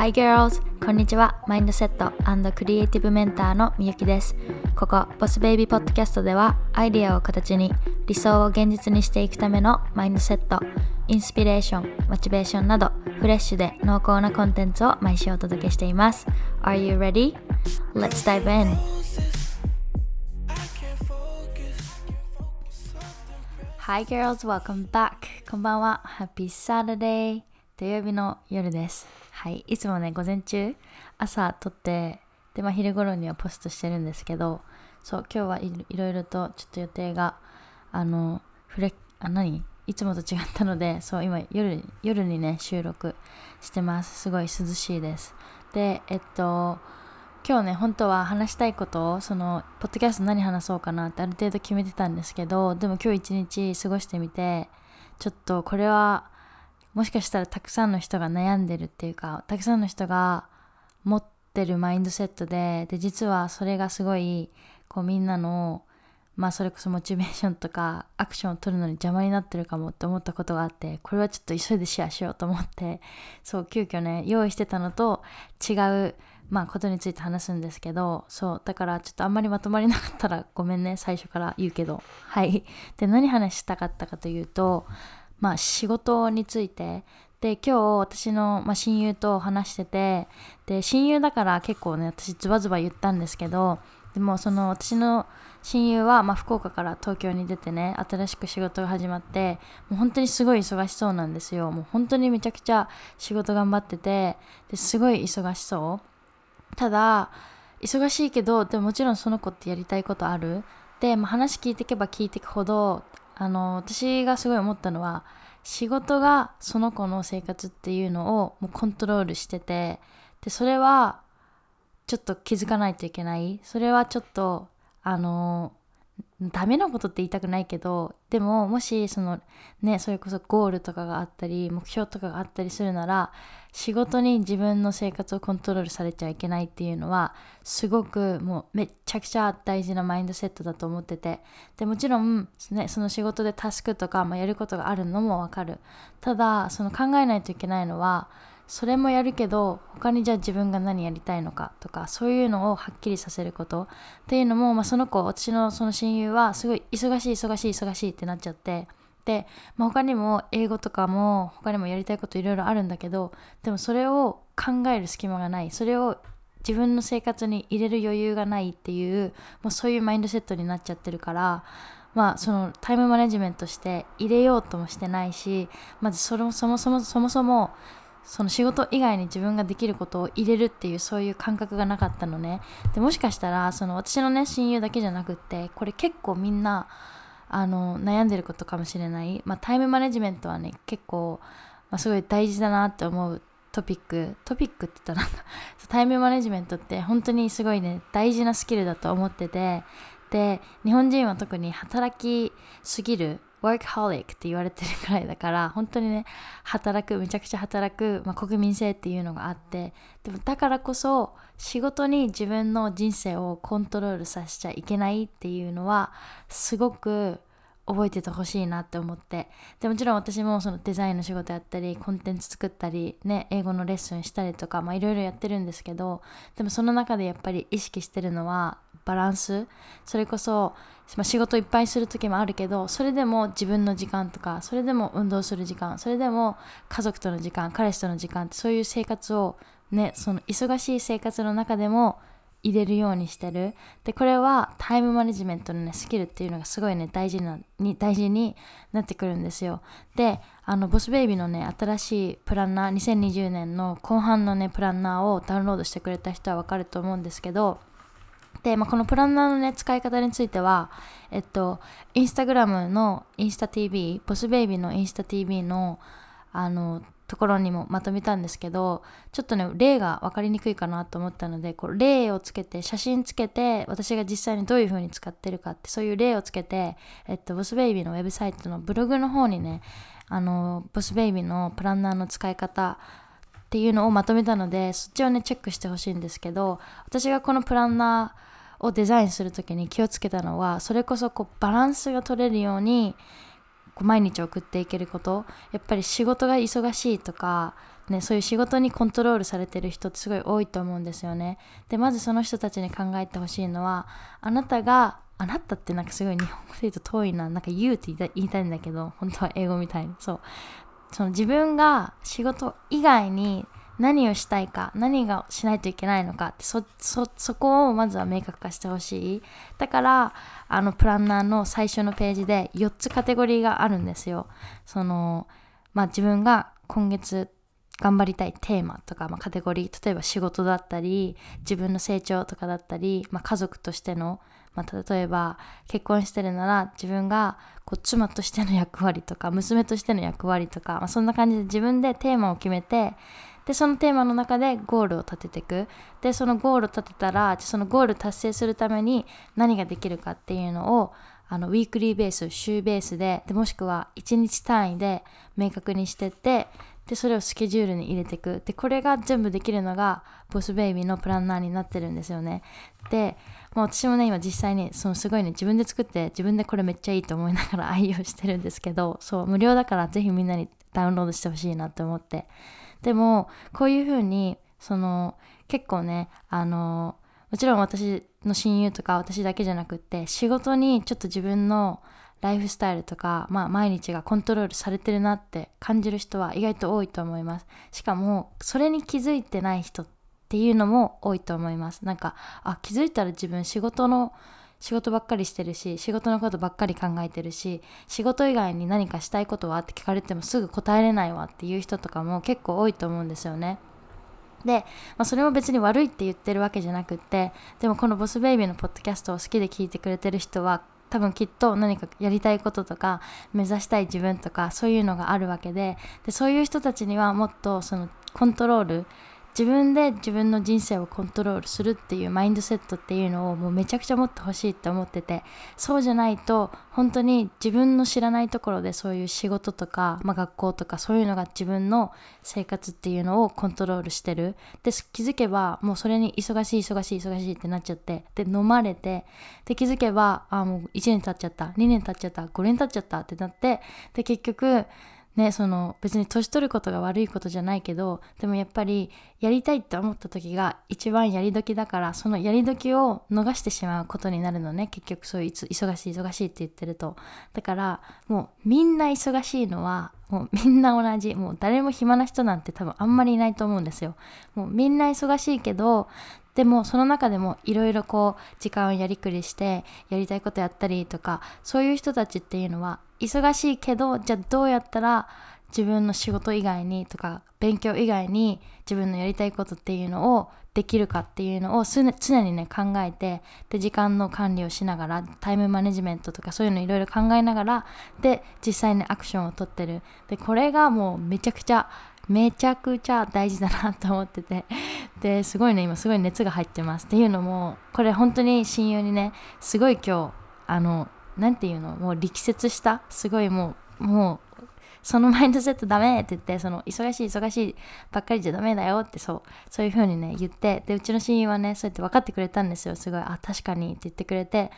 Hi girls! こんにちは。マインドセットクリエイティブメンターのみゆきです。ここ、ボスベイビーポッドキャストでは、アイディアを形に理想を現実にしていくためのマインドセット、インスピレーション、モチベーションなど、フレッシュで濃厚なコンテンツを毎週お届けしています。Are you ready? Let's dive in! Hi girls, welcome back! こんばんは。Happy Saturday! 土曜日の夜です。はい。いつもね、午前中、朝撮って、で、まあ昼頃にはポストしてるんですけど、そう、今日はいろいろとちょっと予定が、あの、フレあ、何？いつもと違ったので、そう、今夜、夜にね、収録してます。すごい涼しいです。で、えっと、今日ね、本当は話したいことを、その、ポッドキャスト何話そうかなってある程度決めてたんですけど、でも今日一日過ごしてみて、ちょっとこれは、もしかしたらたくさんの人が悩んでるっていうか、たくさんの人が持ってるマインドセットで、で、実はそれがすごい、こうみんなの、まあそれこそモチベーションとかアクションを取るのに邪魔になってるかもって思ったことがあって、これはちょっと急いでシェアしようと思って、そう、急遽ね、用意してたのと違う、まあことについて話すんですけど、そう、だからちょっとあんまりまとまりなかったらごめんね、最初から言うけど。はい。で、何話したかったかというと、まあ仕事について。で今日私の、まあ、親友と話してて。で親友だから結構ね私ズバズバ言ったんですけど。でもその私の親友は、まあ、福岡から東京に出てね新しく仕事が始まって。もう本当にすごい忙しそうなんですよ。もう本当にめちゃくちゃ仕事頑張ってて。ですごい忙しそう。ただ忙しいけどでももちろんその子ってやりたいことある？で、まあ、話聞いていけば聞いていくほどあの私がすごい思ったのは仕事がその子の生活っていうのをもうコントロールしててでそれはちょっと気づかないといけない。それはちょっとあのダメなことって言いたくないけどでももしそのねそれこそゴールとかがあったり目標とかがあったりするなら仕事に自分の生活をコントロールされちゃいけないっていうのはすごくもうめっちゃくちゃ大事なマインドセットだと思っててでもちろん、ね、その仕事でタスクとか、まあ、やることがあるのもわかる。ただその考えないといけないのはそれもやるけど他にじゃあ自分が何やりたいのかとかそういうのをはっきりさせること。っていうのも、まあ、その子私のその親友はすごい忙しい忙しい忙しいってなっちゃって。で、まあ、他にも英語とかも他にもやりたいこといろいろあるんだけどでもそれを考える隙間がない。それを自分の生活に入れる余裕がないっていうもうそういうマインドセットになっちゃってるからまあそのタイムマネジメントして入れようともしてないしまずそもそもそもそもそもその仕事以外に自分ができることを入れるっていうそういう感覚がなかったのね。でもしかしたらその私のね親友だけじゃなくってこれ結構みんなあの悩んでることかもしれない、まあ、タイムマネジメントはね結構、まあ、すごい大事だなって思うトピック。トピックって言ったらタイムマネジメントって本当にすごいね大事なスキルだと思ってて。で日本人は特に働きすぎる workaholic って言われてるくらいだから 本当にね働くめちゃくちゃ働く、まあ、国民性っていうのがあってでもだからこそ仕事に自分の人生をコントロールさせちゃいけないっていうのはすごく覚えててほしいなって思って。でもちろん私もそのデザインの仕事やったりコンテンツ作ったりね英語のレッスンしたりとかいろいろやってるんですけどでもその中でやっぱり意識してるのはバランスそれこそ、まあ、仕事いっぱいする時もあるけどそれでも自分の時間とかそれでも運動する時間それでも家族との時間彼氏との時間ってそういう生活をねその忙しい生活の中でも入れるようにしてる。でこれはタイムマネジメントのねスキルっていうのがすごいね大事なに大事になってくるんですよ。であのボスベイビーのね新しいプランナー2020年の後半のねプランナーをダウンロードしてくれた人はわかると思うんですけどで、まあ、このプランナーのね使い方についてはえっとインスタグラムのインスタ TV ボスベイビーのインスタ TV のあのところにもまとめたんですけどちょっとね例が分かりにくいかなと思ったのでこう例をつけて写真つけて私が実際にどういう風に使ってるかってそういう例をつけて、えっと、ボスベイビーのウェブサイトのブログの方にねあのボスベイビーのプランナーの使い方っていうのをまとめたのでそっちをねチェックしてほしいんですけど私がこのプランナーをデザインする時に気をつけたのはそれこそこうバランスが取れるようにこう毎日送っていけること。やっぱり仕事が忙しいとかね、そういう仕事にコントロールされてる人ってすごい多いと思うんですよね。でまずその人たちに考えてほしいのはあなたがあなたってなんかすごい日本語で言うと遠いななんか言うって言いたいんだけど本当は英語みたいにそう。その自分が仕事以外に何をしたいか何がしないといけないのかってそそこをまずは明確化してほしい。だからあのプランナーの最初のページで4つカテゴリーがあるんですよ。そのまあ自分が今月頑張りたいテーマとか、まあ、カテゴリー例えば仕事だったり自分の成長とかだったり、まあ、家族としての、まあ、例えば結婚してるなら自分がこう妻としての役割とか娘としての役割とか、まあ、そんな感じで自分でテーマを決めてでそのテーマの中でゴールを立てていく。でそのゴールを立てたらそのゴール達成するために何ができるかっていうのをあのウィークリーベース週ベースででもしくは1日単位で明確にしてってでそれをスケジュールに入れていく。でこれが全部できるのがボスベイビーのプランナーになってるんですよね。で、まあ、私もね今実際にそのすごいね自分で作って自分でこれめっちゃいいと思いながら 愛用してるんですけどそう無料だからぜひみんなにダウンロードしてほしいなって思って。でもこういうふうにその結構ねあのもちろん私の親友とか私だけじゃなくって仕事にちょっと自分のライフスタイルとか、まあ、毎日がコントロールされてるなって感じる人は意外と多いと思いますしかもそれに気づいてない人っていうのも多いと思いますなんかあ気づいたら自分仕事の仕事ばっかりしてるし仕事のことばっかり考えてるし仕事以外に何かしたいことはって聞かれてもすぐ答えれないわっていう人とかも結構多いと思うんですよね。で、まあ、それも別に悪いって言ってるわけじゃなくってでもこのボスベイビーのポッドキャストを好きで聞いてくれてる人は多分きっと何かやりたいこととか目指したい自分とかそういうのがあるわけででそういう人たちにはもっとそのコントロール自分で自分の人生をコントロールするっていうマインドセットっていうのをもうめちゃくちゃ持ってほしいって思っててそうじゃないと本当に自分の知らないところでそういう仕事とか、まあ、学校とかそういうのが自分の生活っていうのをコントロールしてる。で気づけばもうそれに忙しい忙しい忙しいってなっちゃってで飲まれてで気づけばあもう1年経っちゃった2年経っちゃった5年経っちゃったってなってで結局ね、その別に年取ることが悪いことじゃないけどでもやっぱりやりたいって思った時が一番やり時だからそのやり時を逃してしまうことになるのね。結局そういう忙しい忙しいって言ってると。だからもうみんな忙しいのはもうみんな同じ。もう誰も暇な人なんて多分あんまりいないと思うんですよ。もうみんな忙しいけどでもその中でもいろいろこう時間をやりくりしてやりたいことやったりとかそういう人たちっていうのは忙しいけどじゃあどうやったら自分の仕事以外にとか勉強以外に自分のやりたいことっていうのをできるかっていうのを常にね考えてで時間の管理をしながらタイムマネジメントとかそういうのいろいろ考えながらで実際にアクションをとってる。でこれがもうめちゃくちゃめちゃくちゃ大事だなと思ってて。ですごいね今すごい熱が入ってます。っていうのもこれ本当に親友にねすごい今日あの何て言うのもう力説したすごいもうもうそのマインドセットダメって言ってその忙しい忙しいばっかりじゃダメだよってそうそういう風にね言ってでうちの親友はねそうやって分かってくれたんですよ。すごいあ確かにって言ってくれて。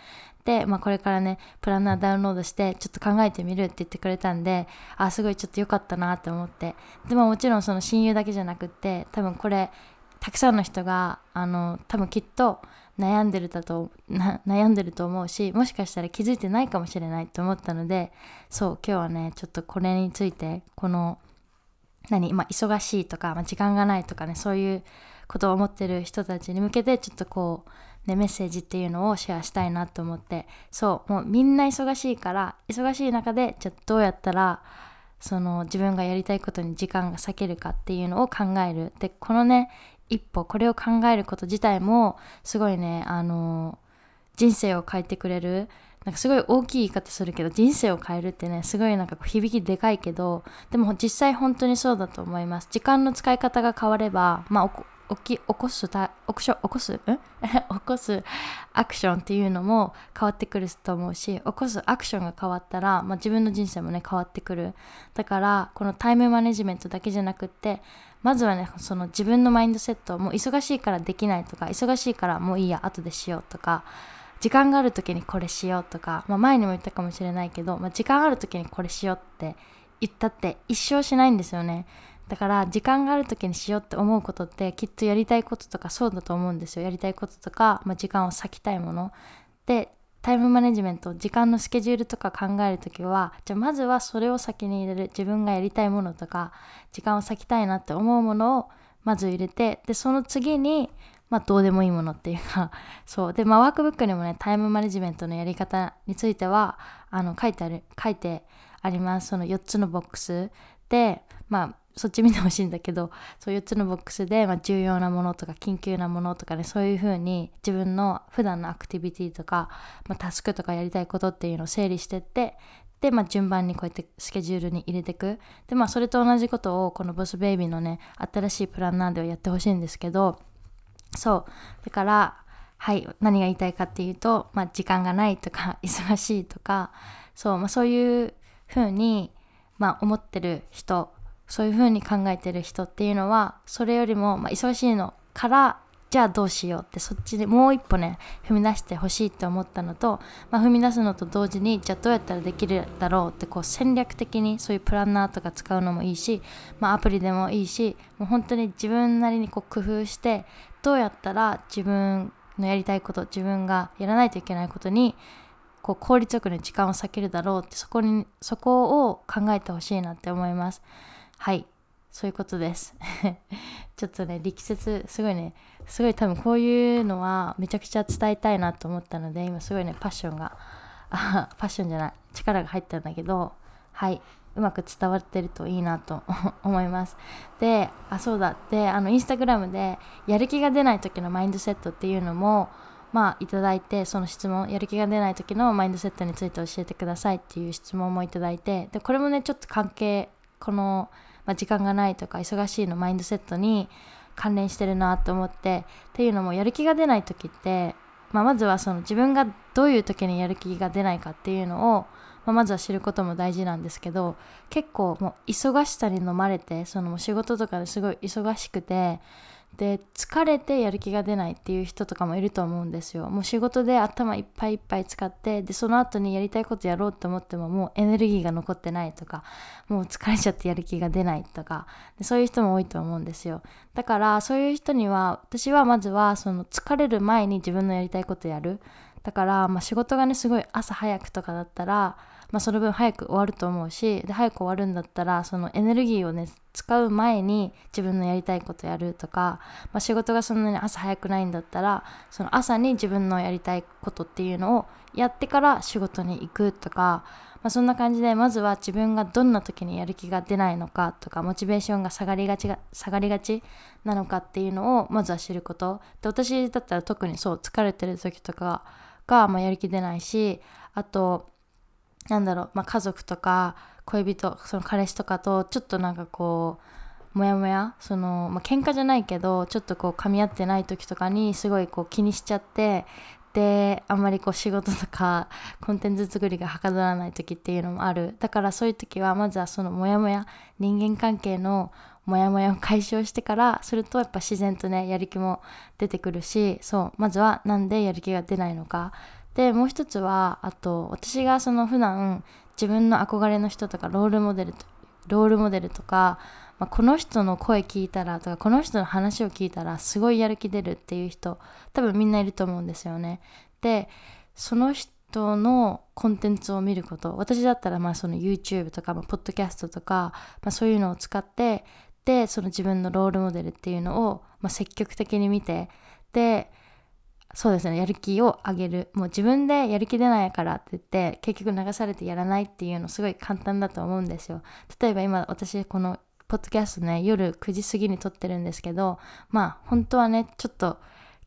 で、まあ、これからねプランナーダウンロードしてちょっと考えてみるって言ってくれたんであすごいちょっと良かったなって思って。でももちろんその親友だけじゃなくって多分これたくさんの人があの多分きっと悩んでるだと悩んでると思うしもしかしたら気づいてないかもしれないと思ったのでそう今日はねちょっとこれについてこの何、まあ、忙しいとか、まあ、時間がないとかねそういうことを思ってる人たちに向けてちょっとこう、ね、メッセージっていうのをシェアしたいなと思ってそうもうみんな忙しいから忙しい中でじゃどうやったらその自分がやりたいことに時間が割けるかっていうのを考える。でこのね一歩これを考えること自体もすごいねあの人生を変えてくれる。なんかすごい大きい言い方するけど人生を変えるってねすごいなんか響きでかいけどでも実際本当にそうだと思います。時間の使い方が変わればまあ起き起こすた起こし起こす？ん 起こすアクションっていうのも変わってくると思うし起こすアクションが変わったら、まあ、自分の人生もね変わってくる。だからこのタイムマネジメントだけじゃなくってまずはねその自分のマインドセットもう忙しいからできないとか忙しいからもういいや後でしようとか時間がある時にこれしようとか、まあ、前にも言ったかもしれないけど、まあ、時間ある時にこれしようって言ったって一生しないんですよね。だから時間がある時にしようって思うことってきっとやりたいこととかそうだと思うんですよ。やりたいこととか、まあ、時間を割きたいもの。でタイムマネジメント時間のスケジュールとか考える時はじゃあまずはそれを先に入れる。自分がやりたいものとか時間を割きたいなって思うものをまず入れてでその次にまあどうでもいいものっていうか そう。でまあワークブックにもねタイムマネジメントのやり方についてはあの書いてある書いてあります。その4つのボックスでまあそっち見てほしいんだけどそう4つのボックスで、まあ、重要なものとか緊急なものとかねそういう風に自分の普段のアクティビティとか、まあ、タスクとかやりたいことっていうのを整理してってで、まあ、順番にこうやってスケジュールに入れてく。でまあそれと同じことをこのボスベイビーのね新しいプランナーではやってほしいんですけどそう。だからはい何が言いたいかっていうと、まあ、時間がないとか 忙しいとかそう,、まあ、そういう風にまあ思ってる人そういうふうに考えてる人っていうのはそれよりも、まあ、忙しいのからじゃあどうしようってそっちでもう一歩ね踏み出してほしいって思ったのと、まあ、踏み出すのと同時にじゃあどうやったらできるだろうってこう戦略的にそういうプランナーとか使うのもいいし、まあ、アプリでもいいしもう本当に自分なりにこう工夫してどうやったら自分のやりたいこと自分がやらないといけないことにこう効率よくね時間を割けるだろうってそこにそこを考えてほしいなって思います。はい。そういうことです。ちょっとね力説すごいねすごい多分こういうのはめちゃくちゃ伝えたいなと思ったので今すごいねパッションが。あパッションじゃない。力が入ったんだけどはい。うまく伝わってるといいなと思います。であそうだ。であのインスタグラムでやる気が出ない時のマインドセットっていうのもまあいただいてその質問やる気が出ない時のマインドセットについて教えてくださいっていう質問もいただいてでこれもねちょっと関係このまあ、時間がないとか忙しいのマインドセットに関連してるなと思ってっていうのもやる気が出ない時って、まあ、まずはその自分がどういう時にやる気が出ないかっていうのを、まあ、まずは知ることも大事なんですけど結構もう忙しさに飲まれてその仕事とかですごい忙しくてで疲れてやる気が出ないっていう人とかもいると思うんですよ。もう仕事で頭いっぱいいっぱい使ってでその後にやりたいことやろうと思ってももうエネルギーが残ってないとかもう疲れちゃってやる気が出ないとかでそういう人も多いと思うんですよ。だからそういう人には私はまずはその疲れる前に自分のやりたいことやる。だから、まあ、仕事がねすごい朝早くとかだったらまあ、その分早く終わると思うしで早く終わるんだったらそのエネルギーをね使う前に自分のやりたいことやるとか、まあ、仕事がそんなに朝早くないんだったらその朝に自分のやりたいことっていうのをやってから仕事に行くとか、まあ、そんな感じでまずは自分がどんな時にやる気が出ないのかとかモチベーションが下がりがちが下がりがちなのかっていうのをまずは知ること。で私だったら特にそう疲れてる時とかが、まあ、やる気出ないしあとなんだろう、まあ、家族とか恋人その彼氏とかとちょっとなんかこうモヤモヤその、まあ、喧嘩じゃないけどちょっとこう噛み合ってない時とかにすごいこう気にしちゃってであんまりこう仕事とかコンテンツ作りがはかどらない時っていうのもある。だからそういう時はまずはそのモヤモヤ人間関係のモヤモヤを解消してからするとやっぱ自然とねやる気も出てくるしそうまずはなんでやる気が出ないのかでもう一つはあと私がその普段自分の憧れの人とかロールモデルロールモデルとか、まあ、この人の声聞いたらとかこの人の話を聞いたらすごいやる気出るっていう人多分みんないると思うんですよね。でその人のコンテンツを見ること私だったらまあその YouTube とか、まあ、ポッドキャストとか、まあ、そういうのを使ってでその自分のロールモデルっていうのを、まあ、積極的に見てでそうですねやる気を上げる。もう自分でやる気出ないからって言って結局流されてやらないっていうのすごい簡単だと思うんですよ。例えば今私このポッドキャストね夜9時過ぎに撮ってるんですけどまあ本当はねちょっと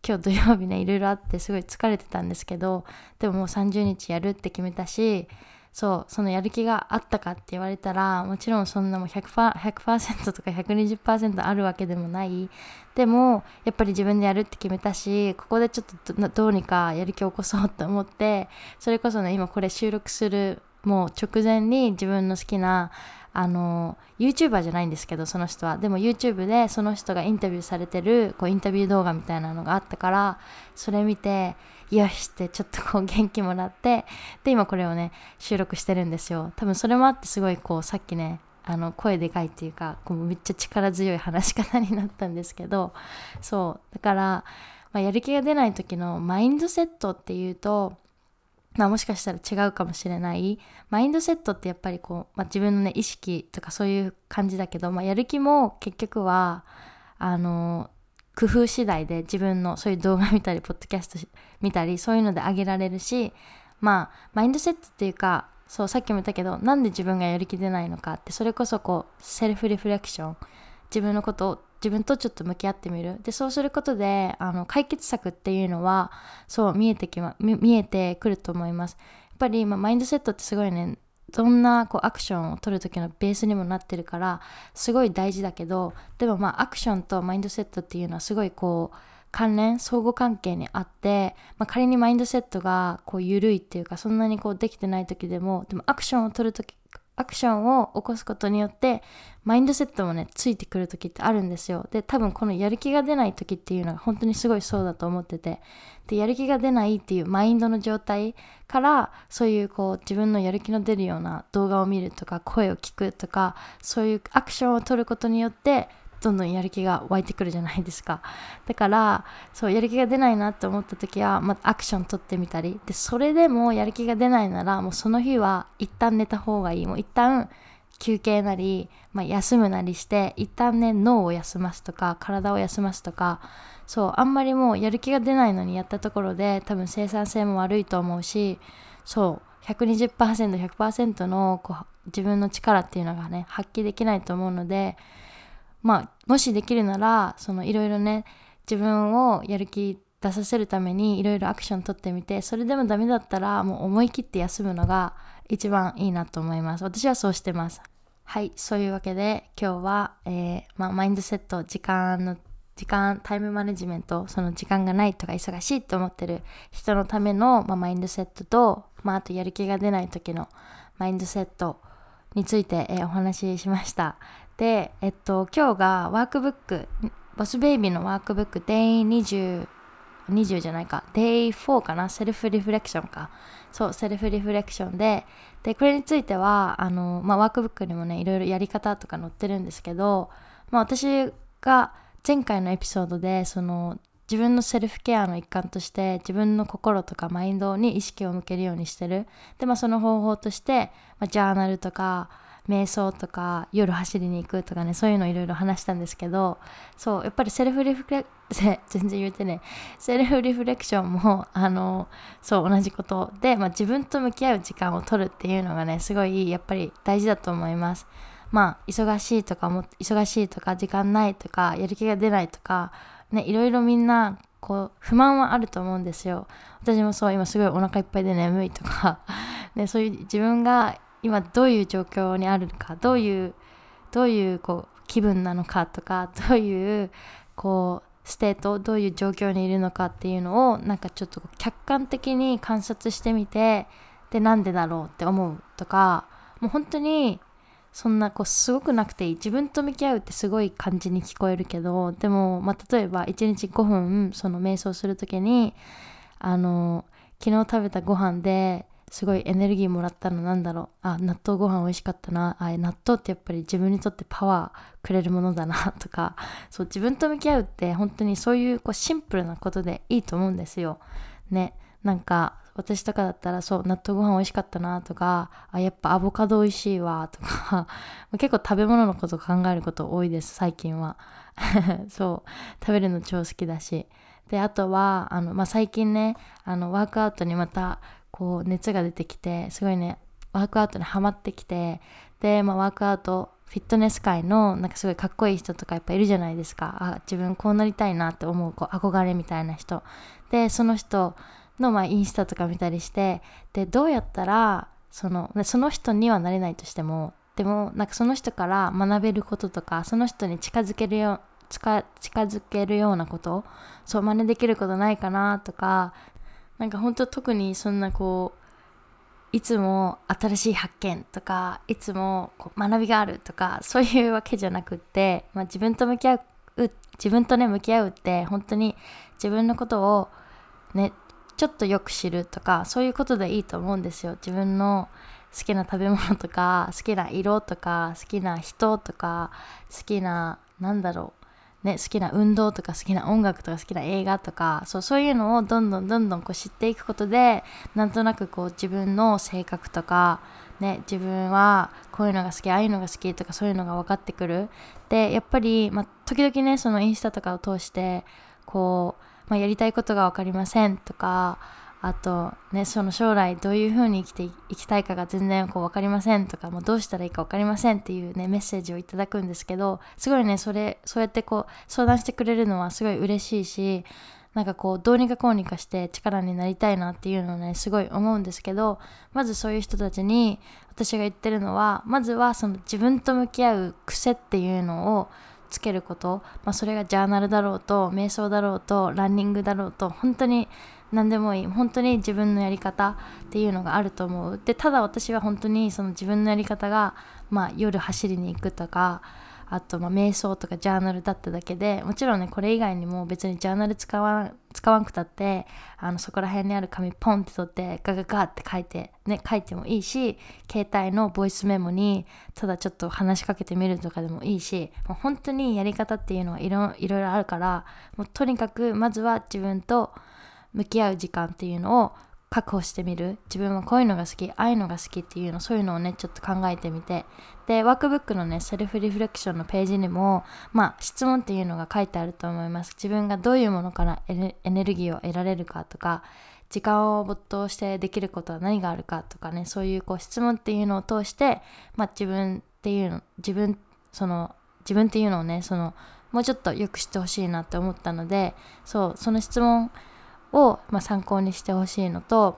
今日土曜日ねいろいろあってすごい疲れてたんですけどでももう30日やるって決めたしそうそのやる気があったかって言われたらもちろんそんなも 100%, 100とか120%あるわけでもない。でもやっぱり自分でやるって決めたしここでちょっとどうにかやる気を起こそうと思ってそれこそね今これ収録するもう直前に自分の好きなあの YouTuber じゃないんですけどその人は。でも YouTube でその人がインタビューされてるこうインタビュー動画みたいなのがあったからそれ見てよしってちょっとこう元気もらってで今これをね収録してるんですよ。多分それもあってすごいこうさっきねあの声でかいっていうかこうめっちゃ力強い話し方になったんですけどそう。だから、まあ、やる気が出ない時のマインドセットっていうとまあ、もしかしたら違うかもしれない。マインドセットってやっぱりこう、まあ、自分のね意識とかそういう感じだけど、まあ、やる気も結局はあの工夫次第で自分のそういう動画見たりポッドキャスト見たりそういうので上げられるしまあマインドセットっていうかそうさっきも言ったけどなんで自分がやる気出ないのかってそれこそこうセルフリフレクション自分のことを自分とちょっと向き合ってみる。でそうすることであの解決策っていうのはそう見えてきま見えてくると思います。やっぱり、ま、マインドセットってすごいねどんなこうアクションを取る時のベースにもなってるからすごい大事だけどでもまあアクションとマインドセットっていうのはすごいこう関連相互関係にあって、まあ、仮にマインドセットがこう緩いっていうかそんなにこうできてない時でもでもアクションを取る時アクションを起こすことによってマインドセットもねついてくる時ってあるんですよ。で多分このやる気が出ない時っていうのが本当にすごいそうだと思ってて。でやる気が出ないっていうマインドの状態からそういうこう自分のやる気の出るような動画を見るとか声を聞くとかそういうアクションを取ることによってどんどんやる気が湧いてくるじゃないですか。だからそうやる気が出ないなって思った時は、まアクション取ってみたり。でそれでもやる気が出ないならもうその日は一旦寝た方がいい。もう一旦休憩なり、まあ、休むなりして一旦ね脳を休ますとか体を休ますとか。そうあんまりもうやる気が出ないのにやったところで多分生産性も悪いと思うしそう 120%100% のこう自分の力っていうのがね発揮できないと思うのでまあもしできるならそのいろいろね自分をやる気出させるためにいろいろアクション取ってみてそれでもダメだったらもう思い切って休むのが一番いいなと思います。私はそうしてます。はいそういうわけで今日は、えー、まあ、マインドセット時間の時間タイムマネジメントその時間がないとか忙しいと思ってる人のための、まあ、マインドセットと、まあ、あとやる気が出ない時のマインドセットについて、えー、お話ししました。で、えっと、今日がワークブック、ボスベイビーのワークブック、Day20、20じゃないか、Day4 かな、セルフリフレクションか。そう、セルフリフレクションで、で、これについては、あの、まあ、ワークブックにもね、いろいろやり方とか載ってるんですけど、まあ、私が前回のエピソードで、その、自分のセルフケアの一環として自分の心とかマインドに意識を向けるようにしてる。で、まあその方法として、まあ、ジャーナルとか、瞑想とか夜走りに行くとかねそういうのいろいろ話したんですけどそうやっぱりセルフリフレ 全然言えてねセルフリフレクションもあのそう同じことで、まあ、自分と向き合う時間を取るっていうのがねすごいやっぱり大事だと思います。まあ忙しいとかも忙しいとか時間ないとかやる気が出ないとかねいろいろみんなこう不満はあると思うんですよ。私もそう今すごいお腹いっぱいで眠いとか ねそういう自分が今どういう状況にあるのかどういうどういうこう気分なのかとか どういうこう state どういう状況にいるのかっていうのをなんかちょっと客観的に観察してみてでなんでだろうって思うとかもう本当にそんなこうすごくなくていい。自分と向き合うってすごい感じに聞こえるけどでも、まあ、例えば1日5分その瞑想する時にあの昨日食べたご飯ですごいエネルギーもらったのなんだろう。あ納豆ご飯美味しかったな。あ納豆ってやっぱり自分にとってパワーくれるものだな。とかそう自分と向き合うって本当にそういうこうシンプルなことでいいと思うんですよ。ね。なんか私とかだったらそう納豆ご飯美味しかったな。とかあやっぱアボカド美味しいわ。とか 結構食べ物のこと考えること多いです最近は。そう食べるの超好きだし。であとはあの、まあ、最近ねあのワークアウトにまたこう熱が出てきてすごいねワークアウトにはまってきてで、まあ、ワークアウトフィットネス界のなんかすごいかっこいい人とかやっぱいるじゃないですか。あ自分こうなりたいなって思うこう憧れみたいな人。でその人のまあインスタとか見たりしてでどうやったらそのその人にはなれないとしてもでもなんかその人から学べることとかその人に近づけるよ近近づけるようなことそう真似できることないかなとかなんか本当特にそんなこういつも新しい発見とかいつもこう学びがあるとかそういうわけじゃなくって、まあ、自分と向き合う自分とね向き合うって本当に自分のことをねちょっとよく知るとかそういうことでいいと思うんですよ。自分の好きな食べ物とか好きな色とか好きな人とか好きななんだろうね好きな運動とか好きな音楽とか好きな映画とかそうそういうのをどんどんどんどんこう知っていくことでなんとなくこう自分の性格とかね、自分はこういうのが好きああいうのが好きとかそういうのが分かってくる。でやっぱり、まあ、時々ねそのインスタとかを通してこう、まあ、やりたいことが分かりませんとかあとねその将来どういうふうに生きていきたいかが全然こう分かりませんとかもうどうしたらいいか分かりませんっていうねメッセージをいただくんですけどすごいねそれそうやってこう相談してくれるのはすごい嬉しいしなんかこうどうにかこうにかして力になりたいなっていうのをねすごい思うんですけどまずそういう人たちに私が言ってるのはまずはその自分と向き合う癖っていうのをつけること、まあ、それがジャーナルだろうと瞑想だろうとランニングだろうと本当に何でもいい。本当に自分のやり方っていうのがあると思う。でただ私は本当にその自分のやり方が、まあ、夜走りに行くとかあとまあ瞑想とかジャーナルだっただけでもちろんねこれ以外にも別にジャーナル使わ使わんくたってあのそこら辺にある紙ポンって取ってガガガって書いてね書いてもいいし携帯のボイスメモにただちょっと話しかけてみるとかでもいいしもう本当にやり方っていうのはいろいろあるからもうとにかくまずは自分と向き合う時間っていうのを確保してみる。自分はこういうのが好きああいうのが好きっていうのそういうのをねちょっと考えてみて。でワークブックのねセルフリフレクションのページにもまあ質問っていうのが書いてあると思います。自分がどういうものからエネルギーを得られるかとか時間を没頭してできることは何があるかとかねそういうこう質問っていうのを通して、まあ、自分っていうの自分その自分っていうのをねそのもうちょっとよく知ってほしいなって思ったのでそうその質問を、まあ、参考にしてほしいのと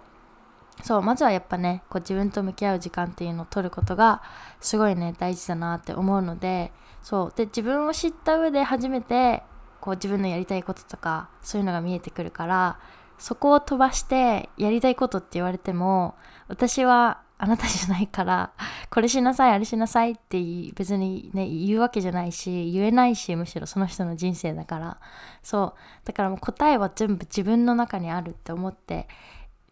そうまずはやっぱねこう自分と向き合う時間っていうのを取ることがすごいね大事だなって思うのでそうで自分を知った上で初めてこう自分のやりたいこととかそういうのが見えてくるからそこを飛ばしてやりたいことって言われても私はあなたじゃないからこれしなさいあれしなさいって別にね言うわけじゃないし言えないしむしろその人の人生だから。そう。だからもう答えは全部自分の中にあるって思って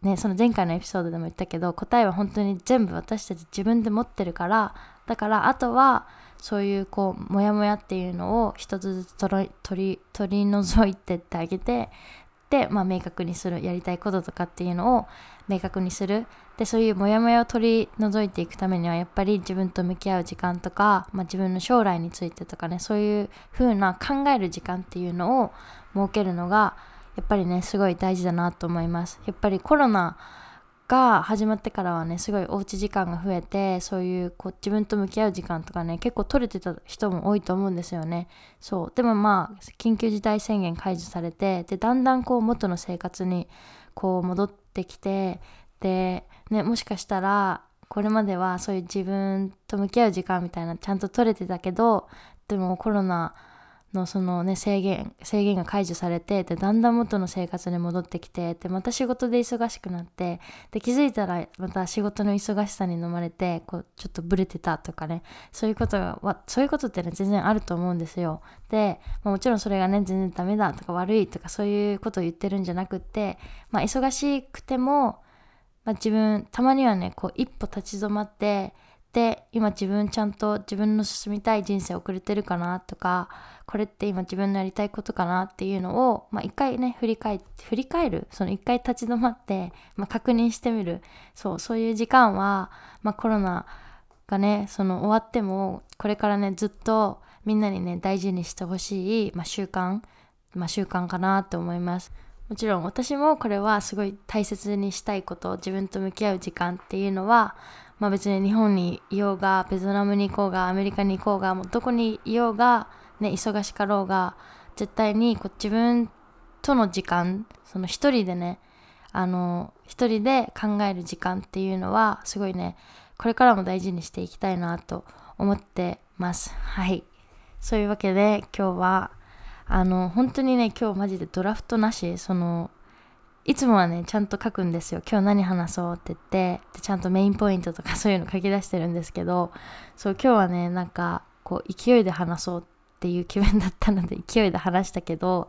ねその前回のエピソードでも言ったけど答えは本当に全部私たち自分で持ってるからだからあとはそういうこうモヤモヤっていうのを一つずつ取り取り除いてってあげてで、まあ、明確にするやりたいこととかっていうのを明確にする。でそういうモヤモヤを取り除いていくためにはやっぱり自分と向き合う時間とか、まあ、自分の将来についてとかねそういう風な考える時間っていうのを設けるのがやっぱりねすごい大事だなと思います。やっぱりコロナが始まってからはねすごいおうち時間が増えてそういうこう自分と向き合う時間とかね結構取れてた人も多いと思うんですよね。そう。でもまあ緊急事態宣言解除されてでだんだんこう元の生活にこう戻ってきてでねもしかしたらこれまではそういう自分と向き合う時間みたいなちゃんと取れてたけどでもコロナのそのね制限制限が解除されてでだんだん元の生活に戻ってきてでまた仕事で忙しくなってで気づいたらまた仕事の忙しさに飲まれてこうちょっとブレてたとかねそういうことがそういうことってね全然あると思うんですよ。で、まあ、もちろんそれがね全然ダメだとか悪いとかそういうことを言ってるんじゃなくって、まあ、忙しくても、まあ、自分たまにはねこう一歩立ち止まってで今自分ちゃんと自分の進みたい人生を送れてるかなとかこれって今自分のやりたいことかなっていうのを、まあ、一回ね振り返振り返るその一回立ち止まって、まあ、確認してみるそうそういう時間は、まあ、コロナがねその終わってもこれからねずっとみんなにね大事にしてほしい、まあ、習慣、まあ、習慣かなと思います。もちろん私もこれはすごい大切にしたいこと自分と向き合う時間っていうのはまあ別に日本にいようがベトナムに行こうがアメリカに行こうがもうどこにいようが、ね、忙しかろうが絶対にこう自分との時間その一人でねあの一人で考える時間っていうのはすごいねこれからも大事にしていきたいなと思ってます。はい。そういうわけで今日はあの本当にね今日マジでドラフトなしそのいつもはねちゃんと書くんですよ。今日何話そうって言ってでちゃんとメインポイントとかそういうの書き出してるんですけどそう今日はねなんかこう勢いで話そうっていう気分だったので勢いで話したけど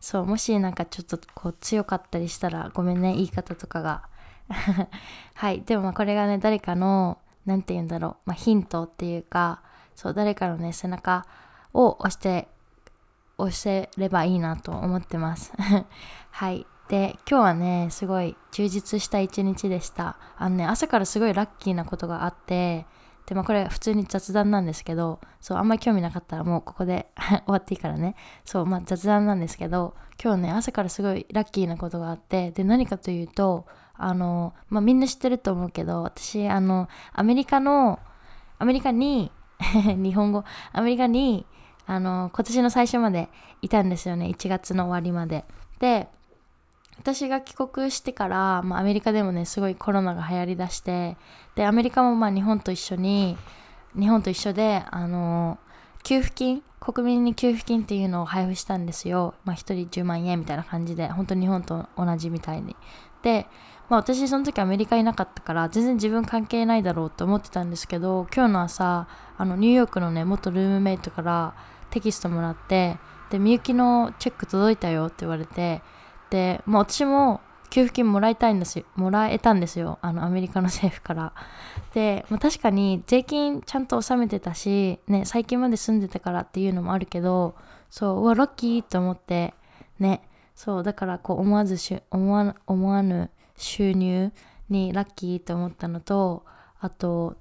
そうもしなんかちょっとこう強かったりしたらごめんね言い方とかが。はいでもまあこれがね誰かの何て言うんだろう、まあ、ヒントっていうかそう誰かのね背中を押して押せればいいなと思ってます。はい。で今日はねすごい充実した一日でした。あのね朝からすごいラッキーなことがあってでまあこれ普通に雑談なんですけどそうあんまり興味なかったらもうここで 終わっていいからね。そうまあ雑談なんですけど今日ね朝からすごいラッキーなことがあってで何かというとあのまあみんな知ってると思うけど私あのアメリカのアメリカに 日本語アメリカにあの今年の最初までいたんですよね。1月の終わりまで。で私が帰国してから、まあ、アメリカでもねすごいコロナが流行りだしてでアメリカもまあ日本と一緒に日本と一緒であの給付金国民に給付金っていうのを配布したんですよ、まあ、1人10万円みたいな感じで。本当に日本と同じみたいに。で、まあ、私その時アメリカいなかったから全然自分関係ないだろうと思ってたんですけど今日の朝あのニューヨークのね元ルームメイトからテキストもらってでみゆきのチェック届いたよって言われてで、まあ、私も給付金もらいたいんですよもらえたんですよあのアメリカの政府から。で、まあ、確かに税金ちゃんと納めてたし、ね、最近まで住んでたからっていうのもあるけどそううわラッキーと思ってねそうだからこう思わずし思わ思わぬ収入にラッキーと思ったのとあと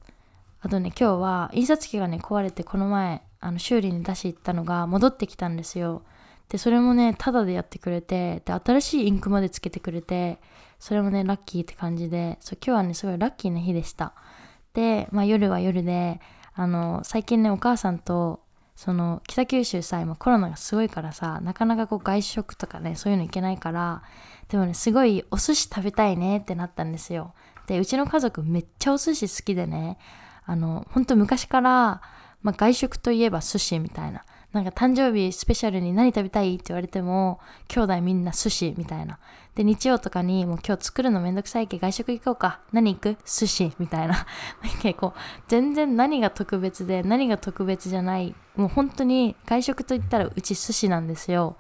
あとね今日は印刷機がね壊れてこの前あの修理に出し行ったのが戻ってきたんですよ。でそれもねタダでやってくれてで新しいインクまでつけてくれてそれもねラッキーって感じでそう今日はねすごいラッキーな日でした。で、まあ、夜は夜であの最近ねお母さんとその北九州さ今コロナがすごいからさなかなかこう外食とかねそういうの行けないからでもねすごいお寿司食べたいねってなったんですよ。でうちの家族めっちゃお寿司好きでねあのほんと昔から、まあ、外食といえば寿司みたいな。なんか誕生日スペシャルに何食べたいって言われても兄弟みんな寿司みたいな。で日曜とかにもう今日作るのめんどくさいけ外食行こうか。何行く？寿司みたいな。結構全然何が特別で何が特別じゃない。もう本当に外食といったらうち寿司なんですよ。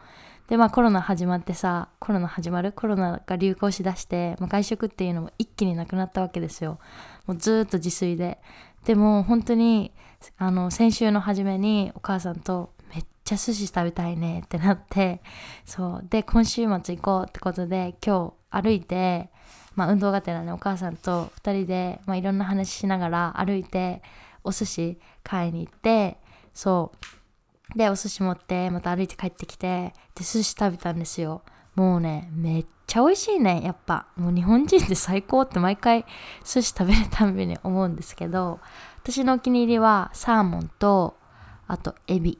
でまあコロナ始まってさコロナ始まる？コロナが流行しだして、まあ、外食っていうのも一気になくなったわけですよ。もうずっと自炊で。でも本当にあの先週の初めにお母さんとめっちゃ寿司食べたいねってなってそう。で今週末行こうってことで今日歩いてまあ運動がてらねお母さんと2人で、まあ、いろんな話しながら歩いてお寿司買いに行ってそう。でお寿司持ってまた歩いて帰ってきてで寿司食べたんですよ。もうねめっちゃ美味しいねやっぱ。もう日本人って最高って毎回寿司食べるたんびに思うんですけど私のお気に入りはサーモンとあとエビ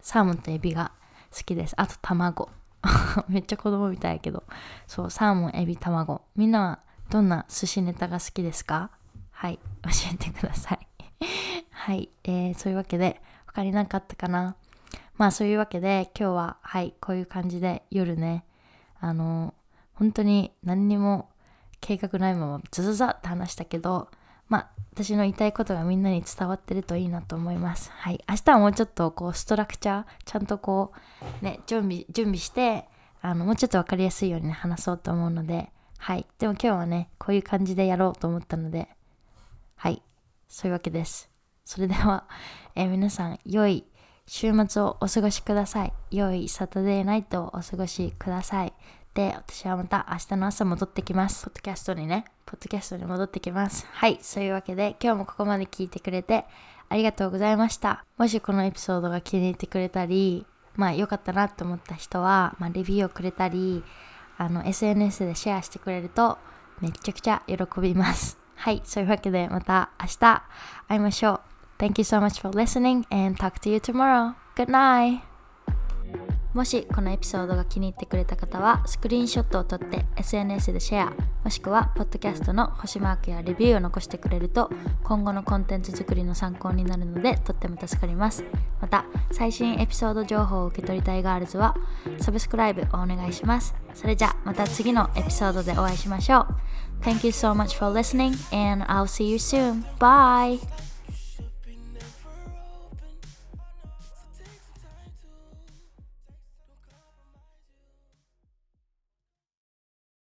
サーモンとエビが好きです。あと卵。めっちゃ子供みたいやけど。そう、サーモン、エビ、卵。みんなはどんな寿司ネタが好きですか？はい、教えてください。はい、えー、そういうわけで、他に何かったかな？まあそういうわけで、今日は、はい、こういう感じで夜ね、あの、本当に何にも計画ないままズズザって話したけど、まあ私の言いたいことがみんなに伝わってるといいなと思います。はい。明日はもうちょっとこうストラクチャー、ちゃんとこうね、準備、準備して、あの、もうちょっとわかりやすいように、ね、話そうと思うので、はい。でも今日はね、こういう感じでやろうと思ったので、はい。そういうわけです。それでは、えー、皆さん、良い週末をお過ごしください。良いサタデーナイトをお過ごしください。で、私はまた明日の朝戻ってきます。ポッドキャストにね、ポッドキャストに戻ってきます。はい、そういうわけで今日もここまで聞いてくれてありがとうございました。もしこのエピソードが気に入ってくれたり、まあ良かったなと思った人は、まあ、レビューをくれたり、あの SNS でシェアしてくれるとめちゃくちゃ喜びます。はい、そういうわけでまた明日会いましょう。Thank you so much for listening and talk to you tomorrow. Good night! もしこのエピソードが気に入ってくれた方はスクリーンショットを撮って SNS でシェアもしくはポッドキャストの星マークやレビューを残してくれると今後のコンテンツ作りの参考になるのでとっても助かりますまた最新エピソード情報を受け取りたいガールズはサブスクライブをお願いしますそれじゃまた次のエピソードでお会いしましょう Thank you so much for listening and I'll see you soon. Bye!